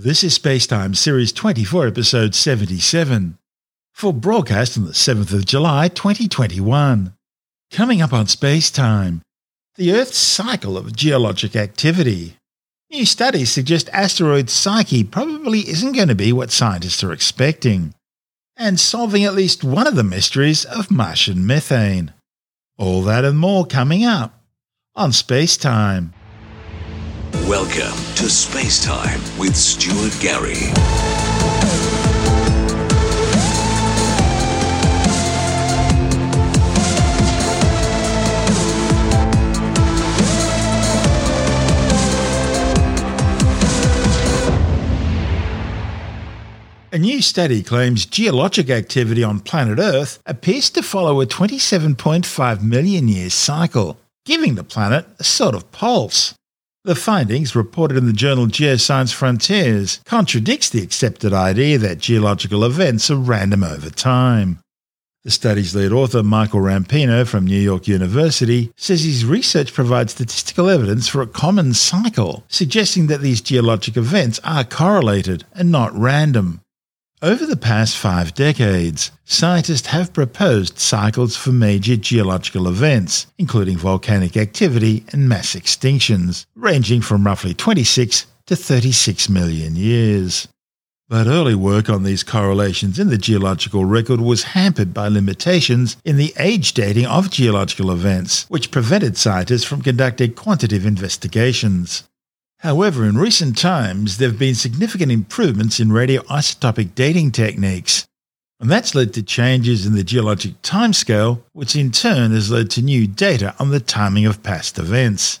This is Spacetime Series 24, Episode 77, for broadcast on the 7th of July 2021. Coming up on Spacetime, the Earth's cycle of geologic activity. New studies suggest asteroid Psyche probably isn't going to be what scientists are expecting, and solving at least one of the mysteries of Martian methane. All that and more coming up on Spacetime. Welcome to Space Time with Stuart Gary. A new study claims geologic activity on planet Earth appears to follow a 27.5 million year cycle, giving the planet a sort of pulse. The findings, reported in the journal Geoscience Frontiers, contradicts the accepted idea that geological events are random over time. The study's lead author, Michael Rampino from New York University, says his research provides statistical evidence for a common cycle, suggesting that these geologic events are correlated and not random. Over the past five decades, scientists have proposed cycles for major geological events, including volcanic activity and mass extinctions, ranging from roughly 26 to 36 million years. But early work on these correlations in the geological record was hampered by limitations in the age dating of geological events, which prevented scientists from conducting quantitative investigations. However, in recent times, there have been significant improvements in radioisotopic dating techniques, and that's led to changes in the geologic timescale, which in turn has led to new data on the timing of past events.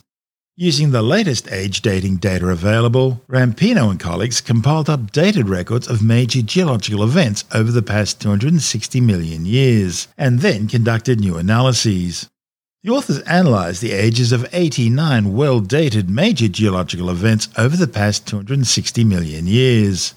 Using the latest age dating data available, Rampino and colleagues compiled updated records of major geological events over the past 260 million years, and then conducted new analyses. The authors analysed the ages of 89 well dated major geological events over the past 260 million years.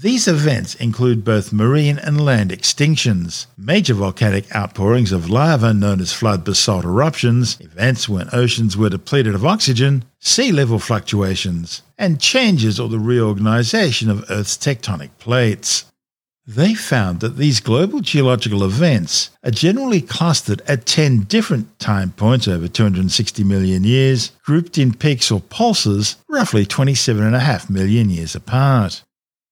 These events include both marine and land extinctions, major volcanic outpourings of lava known as flood basalt eruptions, events when oceans were depleted of oxygen, sea level fluctuations, and changes or the reorganization of Earth's tectonic plates. They found that these global geological events are generally clustered at 10 different time points over 260 million years, grouped in peaks or pulses roughly 27.5 million years apart.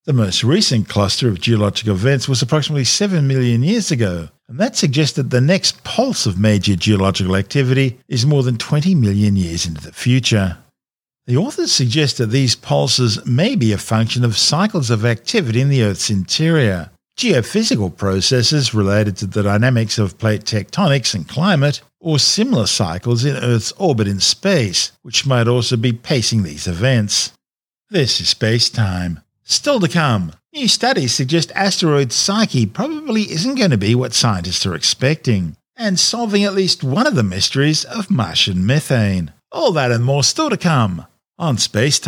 The most recent cluster of geologic events was approximately 7 million years ago, and that suggested the next pulse of major geological activity is more than 20 million years into the future. The authors suggest that these pulses may be a function of cycles of activity in the Earth's interior, geophysical processes related to the dynamics of plate tectonics and climate, or similar cycles in Earth's orbit in space, which might also be pacing these events. This is space time. Still to come, new studies suggest asteroid Psyche probably isn't going to be what scientists are expecting, and solving at least one of the mysteries of Martian methane. All that and more still to come on Space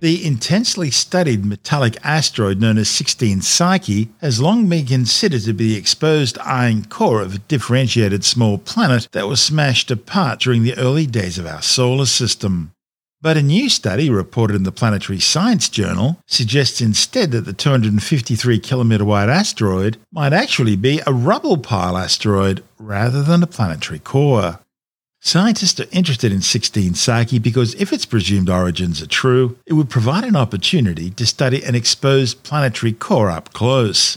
The intensely studied metallic asteroid known as 16 Psyche has long been considered to be the exposed iron core of a differentiated small planet that was smashed apart during the early days of our solar system. But a new study reported in the Planetary Science Journal suggests instead that the 253 kilometre wide asteroid might actually be a rubble pile asteroid rather than a planetary core. Scientists are interested in 16 Psyche because if its presumed origins are true, it would provide an opportunity to study an exposed planetary core up close.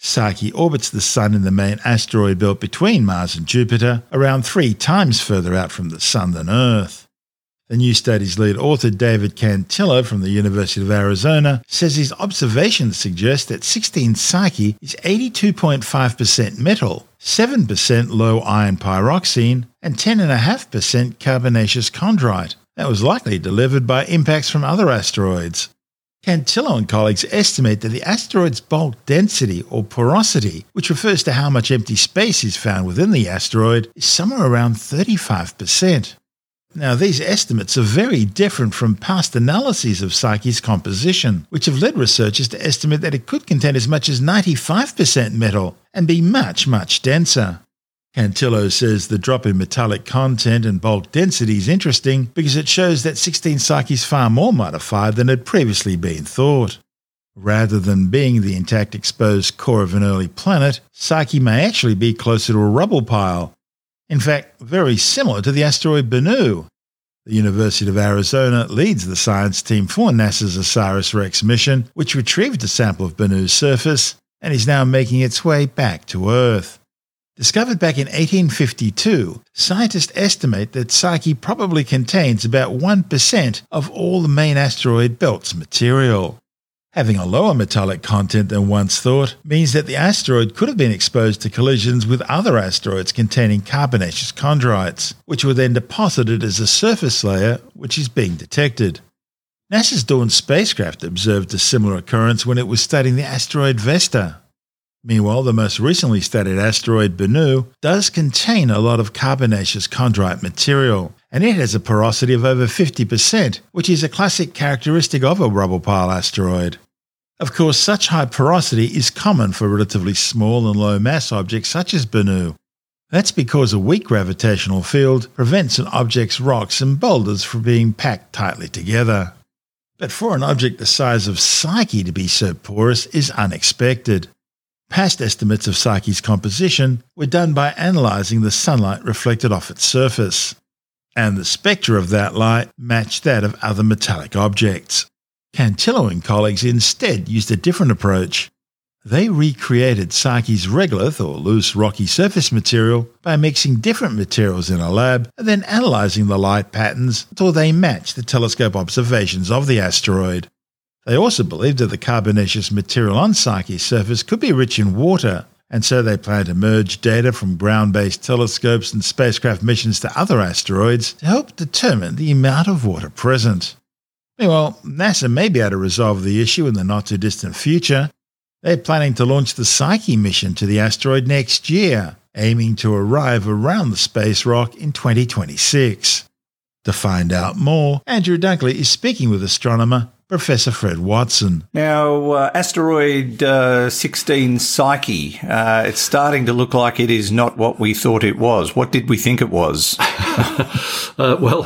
Psyche orbits the Sun in the main asteroid belt between Mars and Jupiter, around three times further out from the Sun than Earth. The new study's lead author, David Cantillo from the University of Arizona, says his observations suggest that 16 Psyche is 82.5% metal, 7% low iron pyroxene, and 10.5% carbonaceous chondrite that was likely delivered by impacts from other asteroids. Cantillo and colleagues estimate that the asteroid's bulk density or porosity, which refers to how much empty space is found within the asteroid, is somewhere around 35%. Now, these estimates are very different from past analyses of Psyche's composition, which have led researchers to estimate that it could contain as much as 95% metal and be much, much denser. Cantillo says the drop in metallic content and bulk density is interesting because it shows that 16 Psyche is far more modified than had previously been thought. Rather than being the intact exposed core of an early planet, Psyche may actually be closer to a rubble pile, in fact, very similar to the asteroid Bennu. The University of Arizona leads the science team for NASA's OSIRIS REx mission, which retrieved a sample of Bennu's surface and is now making its way back to Earth. Discovered back in 1852, scientists estimate that Psyche probably contains about 1% of all the main asteroid belt's material. Having a lower metallic content than once thought means that the asteroid could have been exposed to collisions with other asteroids containing carbonaceous chondrites, which were then deposited as a surface layer which is being detected. NASA's Dawn spacecraft observed a similar occurrence when it was studying the asteroid Vesta. Meanwhile, the most recently studied asteroid Bennu does contain a lot of carbonaceous chondrite material, and it has a porosity of over 50%, which is a classic characteristic of a rubble pile asteroid. Of course, such high porosity is common for relatively small and low mass objects such as Bennu. That's because a weak gravitational field prevents an object's rocks and boulders from being packed tightly together. But for an object the size of Psyche to be so porous is unexpected. Past estimates of Psyche's composition were done by analysing the sunlight reflected off its surface, and the spectra of that light matched that of other metallic objects. Cantillo and colleagues instead used a different approach. They recreated Psyche's regolith or loose rocky surface material by mixing different materials in a lab and then analysing the light patterns until they matched the telescope observations of the asteroid. They also believed that the carbonaceous material on Psyche's surface could be rich in water, and so they plan to merge data from ground based telescopes and spacecraft missions to other asteroids to help determine the amount of water present. Meanwhile, NASA may be able to resolve the issue in the not too distant future. They're planning to launch the Psyche mission to the asteroid next year, aiming to arrive around the space rock in 2026. To find out more, Andrew Dunkley is speaking with astronomer Professor Fred Watson. Now, uh, asteroid uh, 16 Psyche, uh, it's starting to look like it is not what we thought it was. What did we think it was? Uh, well,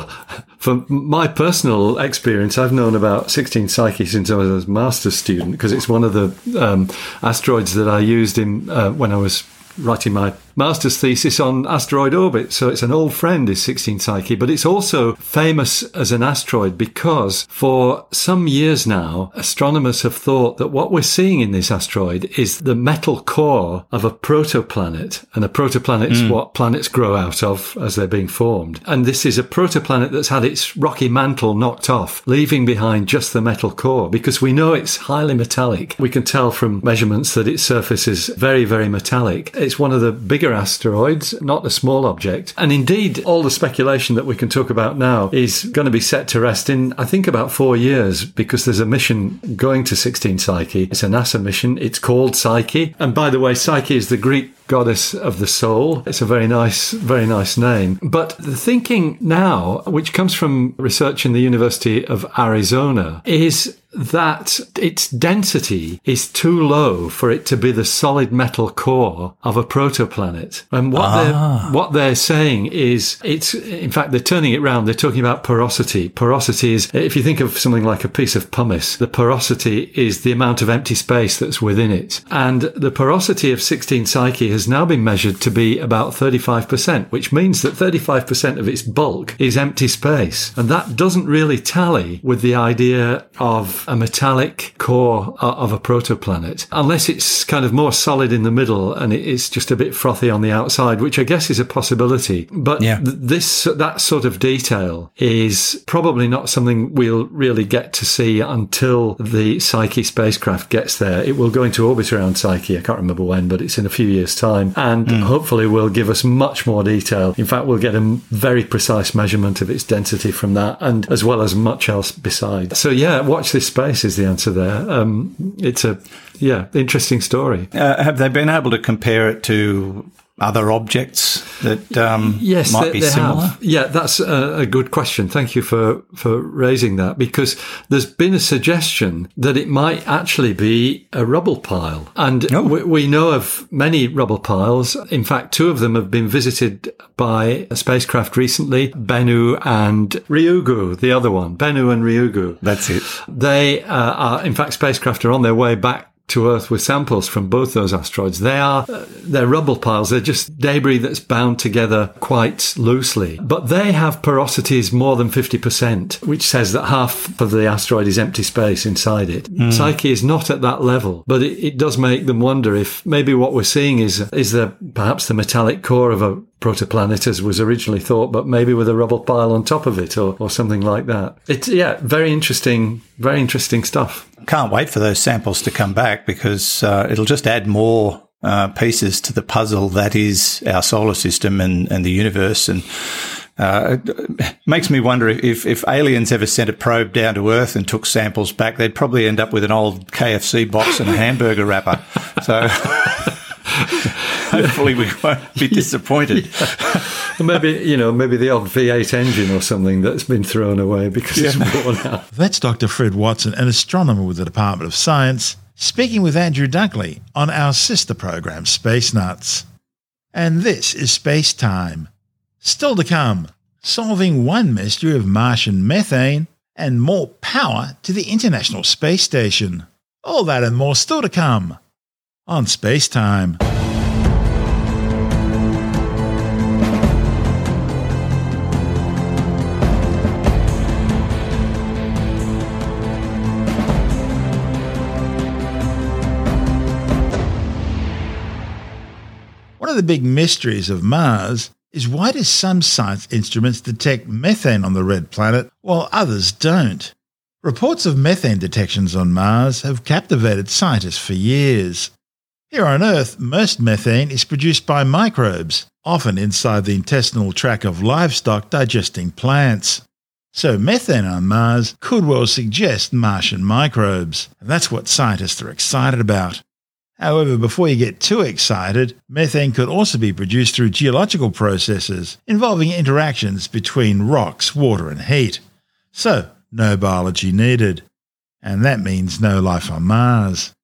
from my personal experience, I've known about 16 Psyche since I was a master's student because it's one of the um, asteroids that I used in uh, when I was writing my master's thesis on asteroid orbit. So it's an old friend, is 16 Psyche, but it's also famous as an asteroid because for some years now, astronomers have thought that what we're seeing in this asteroid is the metal core of a protoplanet. And a protoplanet is mm. what planets grow out of as they're being formed. And this is a protoplanet that's had its rocky mantle knocked off, leaving behind just the metal core because we know it's highly metallic. We can tell from measurements that its surface is very, very metallic. It's one of the bigger bigger asteroids, not a small object. And indeed, all the speculation that we can talk about now is going to be set to rest in, I think, about four years because there's a mission going to 16 Psyche. It's a NASA mission. It's called Psyche. And by the way, Psyche is the Greek goddess of the soul. It's a very nice, very nice name. But the thinking now, which comes from research in the University of Arizona, is that its density is too low for it to be the solid metal core of a protoplanet. And what ah. they're what they're saying is it's in fact they're turning it around. They're talking about porosity. Porosity is if you think of something like a piece of pumice, the porosity is the amount of empty space that's within it. And the porosity of 16 Psyche has now been measured to be about 35%, which means that 35% of its bulk is empty space. And that doesn't really tally with the idea of a metallic core of a protoplanet, unless it's kind of more solid in the middle and it's just a bit frothy on the outside, which I guess is a possibility. But yeah. this, that sort of detail is probably not something we'll really get to see until the Psyche spacecraft gets there. It will go into orbit around Psyche. I can't remember when, but it's in a few years' time. And mm. hopefully will give us much more detail. In fact, we'll get a very precise measurement of its density from that and as well as much else besides. So yeah, watch this space is the answer there. Um, it's a yeah interesting story. Uh, have they been able to compare it to other objects that um, yes, might they, be they similar? Have. Yeah, that's a, a, good question. Thank you for, for raising that because there's been a suggestion that it might actually be a rubble pile. And Oh. we, we know of many rubble piles. In fact, two of them have been visited by a spacecraft recently, Bennu and Ryugu, the other one, Bennu and Ryugu. That's it. They uh, are, in fact, spacecraft are on their way back to Earth with samples from both those asteroids. They are uh, they're rubble piles. They're just debris that's bound together quite loosely. But they have porosities more than 50%, which says that half of the asteroid is empty space inside it. Psyche is not at that level, but it, it does make them wonder if maybe what we're seeing is is there perhaps the metallic core of a protoplanet as was originally thought, but maybe with a rubble pile on top of it or, or something like that. It's yeah, very interesting, very interesting stuff. Can't wait for those samples to come back because uh, it'll just add more uh, pieces to the puzzle that is our solar system and, and the universe. And uh, it makes me wonder if, if aliens ever sent a probe down to Earth and took samples back, they'd probably end up with an old KFC box and a hamburger wrapper. So hopefully we won't be disappointed. maybe you know, maybe the odd V8 engine or something that's been thrown away because it's worn out. That's Dr. Fred Watson, an astronomer with the Department of Science, speaking with Andrew Dunkley on our sister program, Space Nuts. And this is Space Time. Still to come, solving one mystery of Martian methane and more power to the International Space Station. All that and more still to come on Space Time. Of the big mysteries of Mars is why do some science instruments detect methane on the red planet while others don't? Reports of methane detections on Mars have captivated scientists for years. Here on Earth, most methane is produced by microbes, often inside the intestinal tract of livestock digesting plants. So, methane on Mars could well suggest Martian microbes, and that's what scientists are excited about. However, before you get too excited, methane could also be produced through geological processes involving interactions between rocks, water, and heat. So, no biology needed. And that means no life on Mars.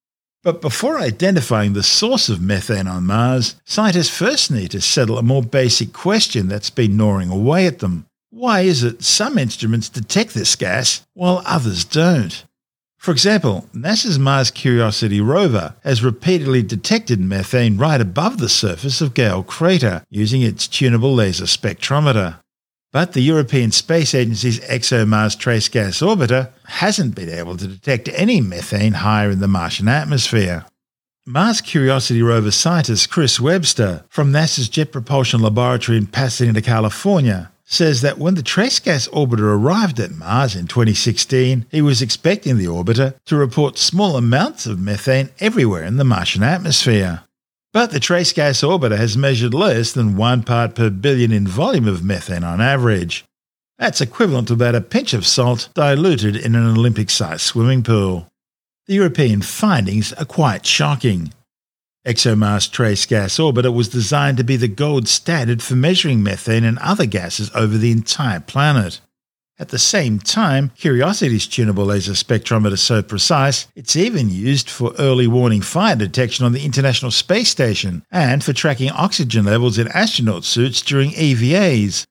But before identifying the source of methane on Mars, scientists first need to settle a more basic question that's been gnawing away at them. Why is it some instruments detect this gas while others don't? For example, NASA's Mars Curiosity rover has repeatedly detected methane right above the surface of Gale Crater using its tunable laser spectrometer. But the European Space Agency's ExoMars Trace Gas Orbiter hasn't been able to detect any methane higher in the Martian atmosphere. Mars Curiosity rover scientist Chris Webster from NASA's Jet Propulsion Laboratory in Pasadena, California, says that when the Trace Gas Orbiter arrived at Mars in 2016, he was expecting the orbiter to report small amounts of methane everywhere in the Martian atmosphere. But the Trace Gas Orbiter has measured less than one part per billion in volume of methane on average. That's equivalent to about a pinch of salt diluted in an Olympic sized swimming pool. The European findings are quite shocking. ExoMars Trace Gas Orbiter was designed to be the gold standard for measuring methane and other gases over the entire planet. At the same time, Curiosity's tunable laser spectrometer is so precise, it's even used for early warning fire detection on the International Space Station and for tracking oxygen levels in astronaut suits during EVAs.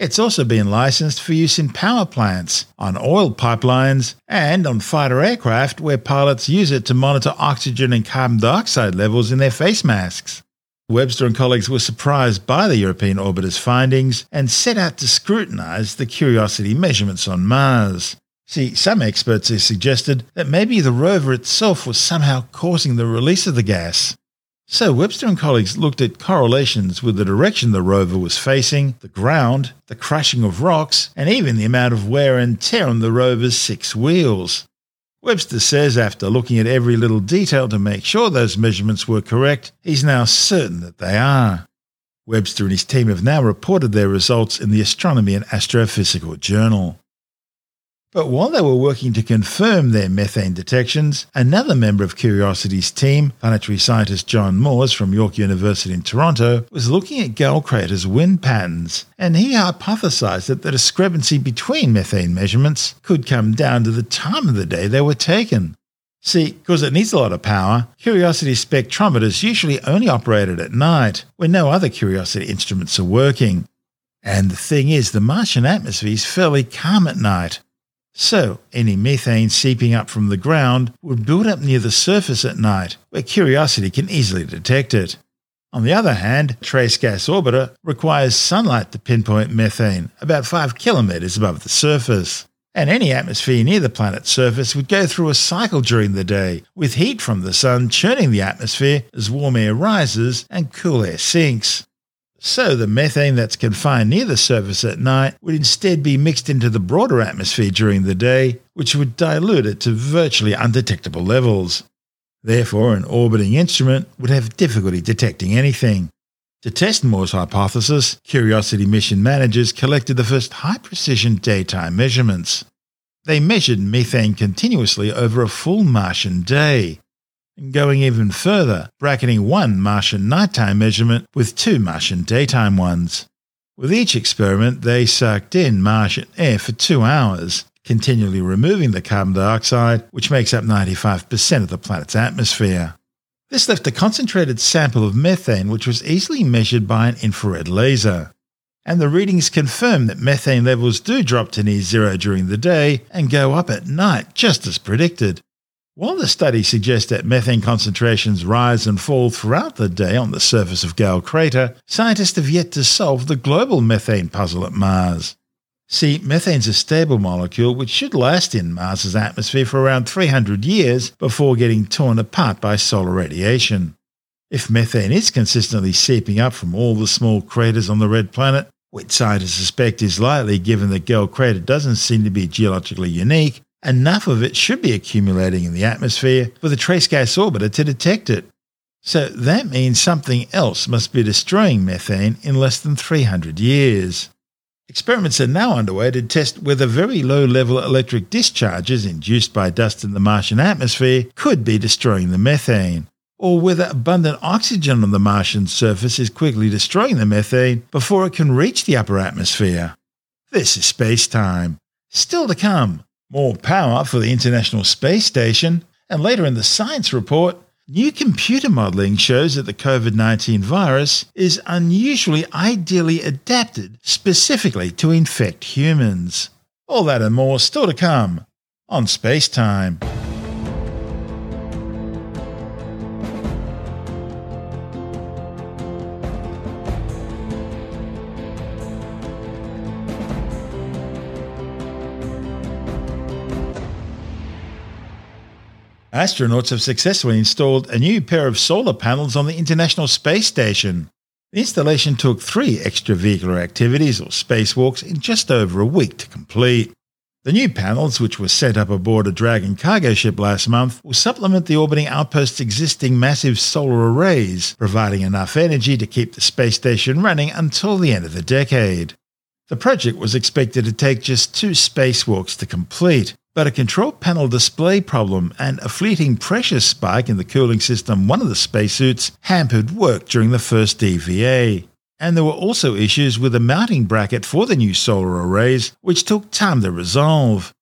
It's also been licensed for use in power plants, on oil pipelines, and on fighter aircraft where pilots use it to monitor oxygen and carbon dioxide levels in their face masks. Webster and colleagues were surprised by the European orbiter's findings and set out to scrutinize the Curiosity measurements on Mars. See, some experts have suggested that maybe the rover itself was somehow causing the release of the gas. So Webster and colleagues looked at correlations with the direction the rover was facing, the ground, the crushing of rocks, and even the amount of wear and tear on the rover's six wheels. Webster says after looking at every little detail to make sure those measurements were correct, he's now certain that they are. Webster and his team have now reported their results in the Astronomy and Astrophysical Journal. But while they were working to confirm their methane detections, another member of Curiosity's team, planetary scientist John Moores from York University in Toronto, was looking at Gale Crater's wind patterns, and he hypothesized that the discrepancy between methane measurements could come down to the time of the day they were taken. See, because it needs a lot of power, Curiosity spectrometers usually only operated at night, when no other Curiosity instruments are working. And the thing is, the Martian atmosphere is fairly calm at night, so, any methane seeping up from the ground would build up near the surface at night, where Curiosity can easily detect it. On the other hand, Trace Gas Orbiter requires sunlight to pinpoint methane, about 5 kilometers above the surface. And any atmosphere near the planet's surface would go through a cycle during the day, with heat from the sun churning the atmosphere as warm air rises and cool air sinks. So the methane that's confined near the surface at night would instead be mixed into the broader atmosphere during the day, which would dilute it to virtually undetectable levels. Therefore, an orbiting instrument would have difficulty detecting anything. To test Moores' hypothesis, Curiosity mission managers collected the first high precision daytime measurements. They measured methane continuously over a full Martian day, Going even further, bracketing one Martian nighttime measurement with two Martian daytime ones. With each experiment, they sucked in Martian air for two hours, continually removing the carbon dioxide, which makes up 95% of the planet's atmosphere. This left a concentrated sample of methane, which was easily measured by an infrared laser. And the readings confirm that methane levels do drop to near zero during the day and go up at night, just as predicted. While the study suggests that methane concentrations rise and fall throughout the day on the surface of Gale Crater, scientists have yet to solve the global methane puzzle at Mars. See, methane's a stable molecule which should last in Mars's atmosphere for around 300 years before getting torn apart by solar radiation. If methane is consistently seeping up from all the small craters on the red planet, which scientists suspect is likely given that Gale Crater doesn't seem to be geologically unique, enough of it should be accumulating in the atmosphere for the trace gas orbiter to detect it. So that means something else must be destroying methane in less than 300 years. Experiments are now underway to test whether very low level electric discharges induced by dust in the Martian atmosphere could be destroying the methane, or whether abundant oxygen on the Martian surface is quickly destroying the methane before it can reach the upper atmosphere. This is space time. Still to come more power for the International Space Station, and later in the science report, new computer modeling shows that the COVID 19 virus is unusually ideally adapted specifically to infect humans. All that and more still to come on Space Time. Astronauts have successfully installed a new pair of solar panels on the International Space Station. The installation took three extravehicular activities or spacewalks in just over a week to complete. The new panels, which were set up aboard a Dragon cargo ship last month, will supplement the orbiting outpost's existing massive solar arrays, providing enough energy to keep the space station running until the end of the decade. The project was expected to take just two spacewalks to complete, but a control panel display problem and a fleeting pressure spike in the cooling system one of the spacesuits hampered work during the first EVA. And there were also issues with the mounting bracket for the new solar arrays, which took time to resolve.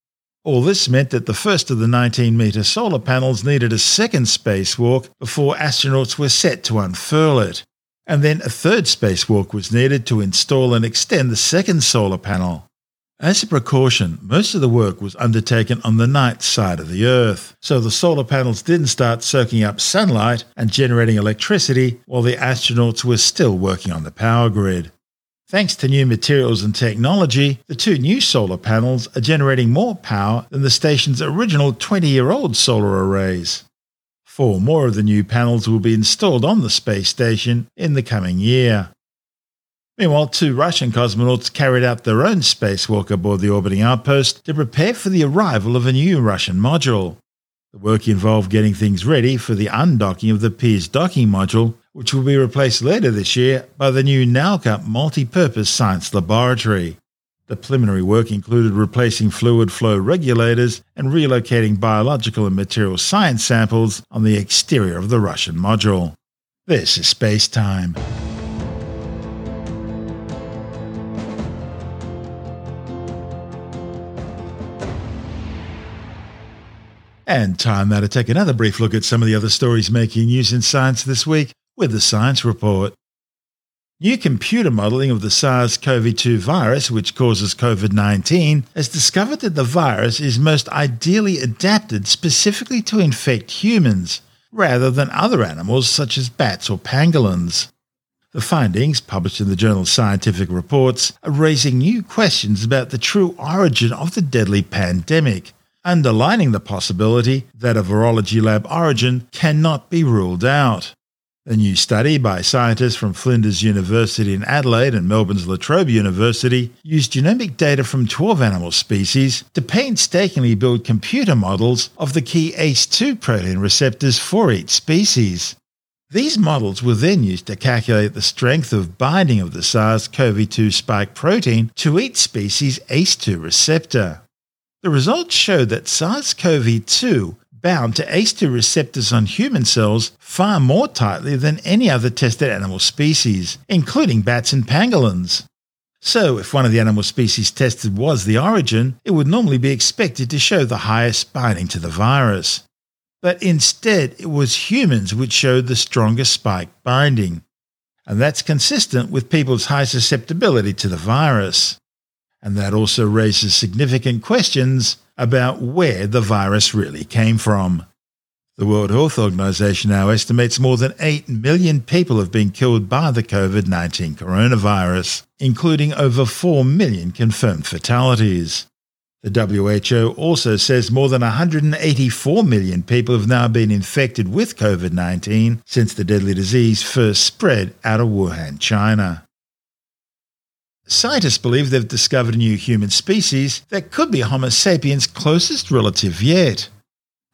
All this meant that the first of the 19 metre solar panels needed a second spacewalk before astronauts were set to unfurl it. And then a third spacewalk was needed to install and extend the second solar panel. As a precaution, most of the work was undertaken on the night side of the Earth, so the solar panels didn't start soaking up sunlight and generating electricity while the astronauts were still working on the power grid. Thanks to new materials and technology, the two new solar panels are generating more power than the station's original 20 year old solar arrays. Four more of the new panels will be installed on the space station in the coming year. Meanwhile, two Russian cosmonauts carried out their own spacewalk aboard the orbiting outpost to prepare for the arrival of a new Russian module. The work involved getting things ready for the undocking of the Pirs docking module, which will be replaced later this year by the new Nauka multi-purpose science laboratory. The preliminary work included replacing fluid flow regulators and relocating biological and material science samples on the exterior of the Russian module. This is Space Time. And time now to take another brief look at some of the other stories making news in science this week with the Science Report. New computer modeling of the SARS CoV 2 virus, which causes COVID 19, has discovered that the virus is most ideally adapted specifically to infect humans, rather than other animals such as bats or pangolins. The findings, published in the journal Scientific Reports, are raising new questions about the true origin of the deadly pandemic, underlining the possibility that a virology lab origin cannot be ruled out. A new study by scientists from Flinders University in Adelaide and Melbourne's La Trobe University used genomic data from 12 animal species to painstakingly build computer models of the key ACE2 protein receptors for each species. These models were then used to calculate the strength of binding of the SARS CoV 2 spike protein to each species' ACE2 receptor. The results showed that SARS CoV 2 bound to ACE2 receptors on human cells far more tightly than any other tested animal species, including bats and pangolins. So, if one of the animal species tested was the origin, it would normally be expected to show the highest binding to the virus. But instead, it was humans which showed the strongest spike binding. And that's consistent with people's high susceptibility to the virus. And that also raises significant questions about where the virus really came from. The World Health Organization now estimates more than 8 million people have been killed by the COVID 19 coronavirus, including over 4 million confirmed fatalities. The WHO also says more than 184 million people have now been infected with COVID 19 since the deadly disease first spread out of Wuhan, China. Scientists believe they've discovered a new human species that could be Homo sapiens' closest relative yet.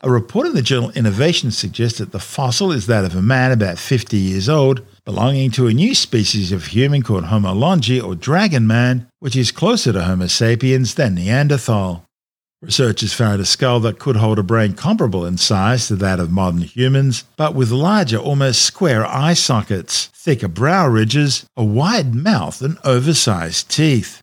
A report in the journal Innovation suggests that the fossil is that of a man about 50 years old, belonging to a new species of human called Homo longi or dragon man, which is closer to Homo sapiens than Neanderthal. Researchers found a skull that could hold a brain comparable in size to that of modern humans, but with larger, almost square eye sockets, thicker brow ridges, a wide mouth, and oversized teeth.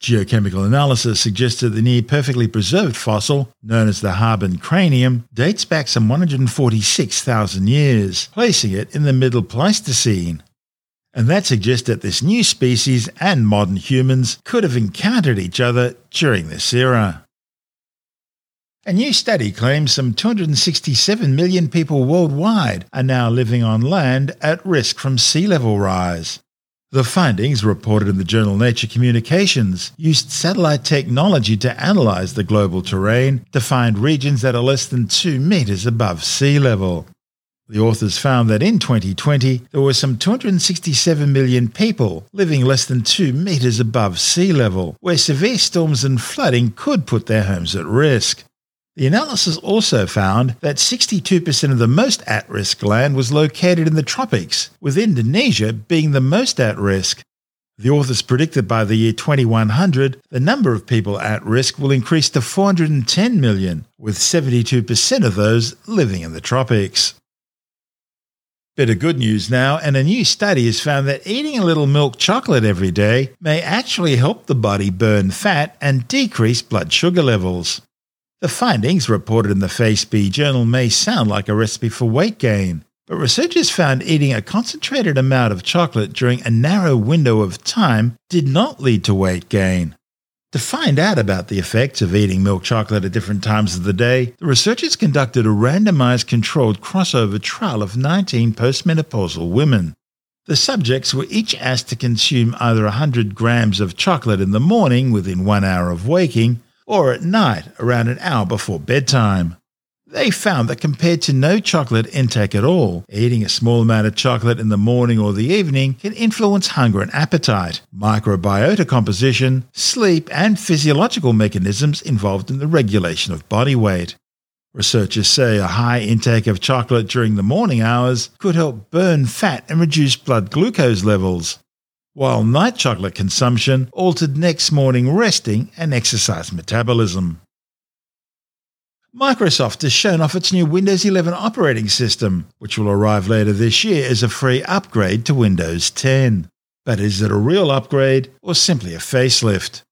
Geochemical analysis suggests that the near perfectly preserved fossil, known as the Harbin cranium, dates back some 146,000 years, placing it in the Middle Pleistocene. And that suggests that this new species and modern humans could have encountered each other during this era. A new study claims some 267 million people worldwide are now living on land at risk from sea level rise. The findings, reported in the journal Nature Communications, used satellite technology to analyze the global terrain to find regions that are less than 2 meters above sea level. The authors found that in 2020, there were some 267 million people living less than 2 meters above sea level, where severe storms and flooding could put their homes at risk. The analysis also found that 62% of the most at risk land was located in the tropics, with Indonesia being the most at risk. The authors predicted by the year 2100, the number of people at risk will increase to 410 million, with 72% of those living in the tropics. Bit of good news now, and a new study has found that eating a little milk chocolate every day may actually help the body burn fat and decrease blood sugar levels. The findings reported in the FASEB journal may sound like a recipe for weight gain, but researchers found eating a concentrated amount of chocolate during a narrow window of time did not lead to weight gain. To find out about the effects of eating milk chocolate at different times of the day, the researchers conducted a randomized controlled crossover trial of 19 postmenopausal women. The subjects were each asked to consume either 100 grams of chocolate in the morning within one hour of waking or at night around an hour before bedtime. They found that compared to no chocolate intake at all, eating a small amount of chocolate in the morning or the evening can influence hunger and appetite, microbiota composition, sleep, and physiological mechanisms involved in the regulation of body weight. Researchers say a high intake of chocolate during the morning hours could help burn fat and reduce blood glucose levels. While night chocolate consumption altered next morning resting and exercise metabolism. Microsoft has shown off its new Windows 11 operating system, which will arrive later this year as a free upgrade to Windows 10. But is it a real upgrade or simply a facelift?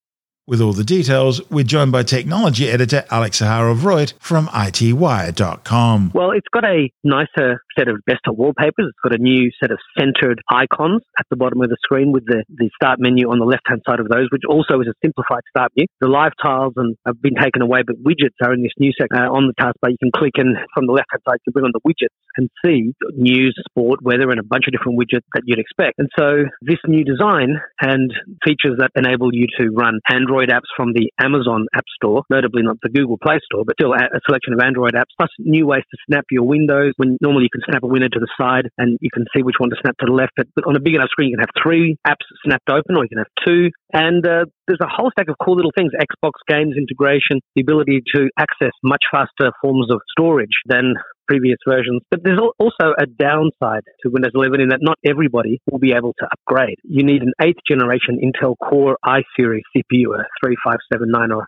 With all the details, we're joined by technology editor Alex Zaharov-Reutt from ITWire.com. Well, it's got a nicer set of desktop wallpapers. It's got a new set of centered icons at the bottom of the screen with the, the start menu on the left hand side of those, which also is a simplified start menu. The live tiles and have been taken away, but widgets are in this new section uh, on the taskbar. You can click in from the left hand side to bring on the widgets and see news, sport, weather, and a bunch of different widgets that you'd expect. And so this new design and features that enable you to run Android apps from the Amazon App Store, notably not the Google Play Store, but still a selection of Android apps, plus new ways to snap your windows when normally you can snap a window to the side and you can see which one to snap to the left. But on a big enough screen, you can have three apps snapped open or you can have two. And uh, there's a whole stack of cool little things Xbox games integration, the ability to access much faster forms of storage than previous versions. But there's also a downside to Windows 11 in that not everybody will be able to upgrade. You need an eighth generation Intel Core i series CPU, a 3579 or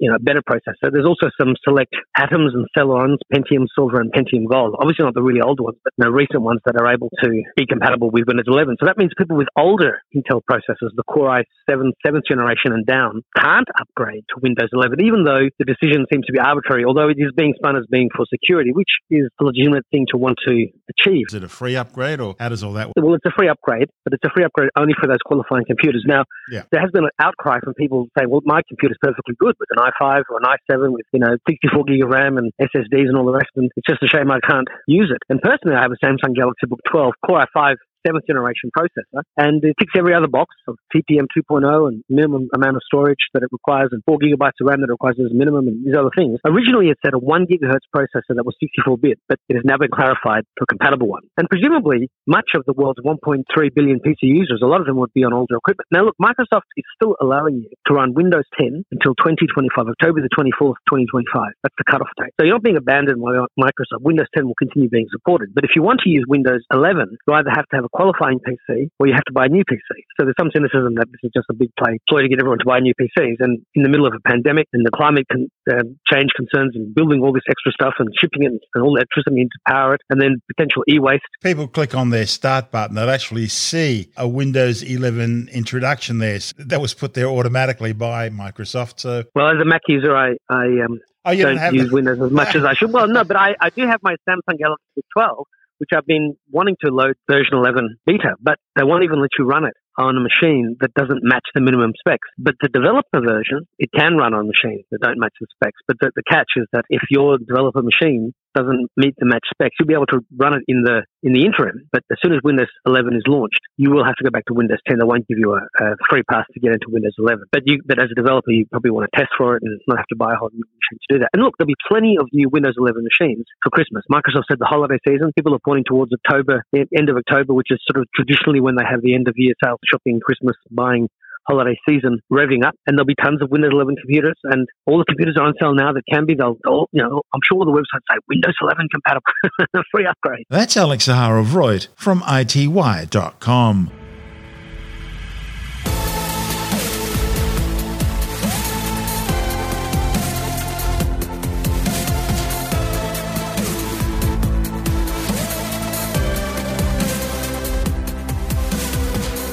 you know, better processor. There's also some select Atoms and Celerons, Pentium Silver and Pentium Gold. Obviously not the really old ones, but the recent ones that are able to be compatible with Windows 11. So that means people with older Intel processors, the Core i7 seventh generation and down, can't upgrade to Windows 11, even though the decision seems to be arbitrary, although it is being spun as being for security, which is a legitimate thing to want to achieve. Is it a free upgrade or how does all that work? Well, it's a free upgrade, but it's a free upgrade only for those qualifying computers. Now, yeah. there has been an outcry from people saying, well, my computer's perfectly good with an i5 or an i7 with, you know, 64 gig of RAM and SSDs and all the rest. And it's just a shame I can't use it. And personally, I have a Samsung Galaxy Book 12 Core i5 seventh generation processor, and it ticks every other box of TPM 2.0 and minimum amount of storage that it requires, and four gigabytes of RAM that it requires as minimum, and these other things. Originally, it said a one gigahertz processor that was 64 bit, but it has now been clarified to a compatible one. And presumably, much of the world's 1.3 billion PC users, a lot of them would be on older equipment. Now, look, Microsoft is still allowing you to run Windows 10 until 2025, October the 24th, 2025. That's the cutoff date. So you're not being abandoned by Microsoft. Windows 10 will continue being supported. But if you want to use Windows 11, you either have to have a qualifying PC or you have to buy a new PC. So there's some cynicism that this is just a big play ploy to get everyone to buy new PCs. And in the middle of a pandemic and the climate con- uh, change concerns and building all this extra stuff and shipping it and all the electricity to power it and then potential e-waste. People click on their start button, they'll actually see a Windows 11 introduction there. That was put there automatically by Microsoft. So, Well, as a Mac user, I, I um, oh, don't, use Windows as much as I should. Well, no, but I, I do have my Samsung Galaxy 12 which I've been wanting to load version 11 beta, but they won't even let you run it on a machine that doesn't match the minimum specs. But the developer version, it can run on machines that don't match the specs. But the, the catch is that if your developer machine doesn't meet the match specs, you'll be able to run it in the in the interim. But as soon as Windows 11 is launched, you will have to go back to Windows 10. They won't give you a, a free pass to get into Windows 11. But you, but as a developer, you probably want to test for it and not have to buy a whole new machine to do that. And look, there'll be plenty of new Windows 11 machines for Christmas. Microsoft said the holiday season. People are pointing towards October, end of October, which is sort of traditionally when they have the end of year sales, shopping, Christmas, buying holiday season revving up, and there'll be tons of Windows 11 computers, and all the computers are on sale now that can be. They'll, they'll you know, I'm sure the websites say Windows 11 compatible, free upgrade. That's Alex Zaharov-Reutt from ITWire.com.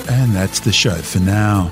And that's the show for now.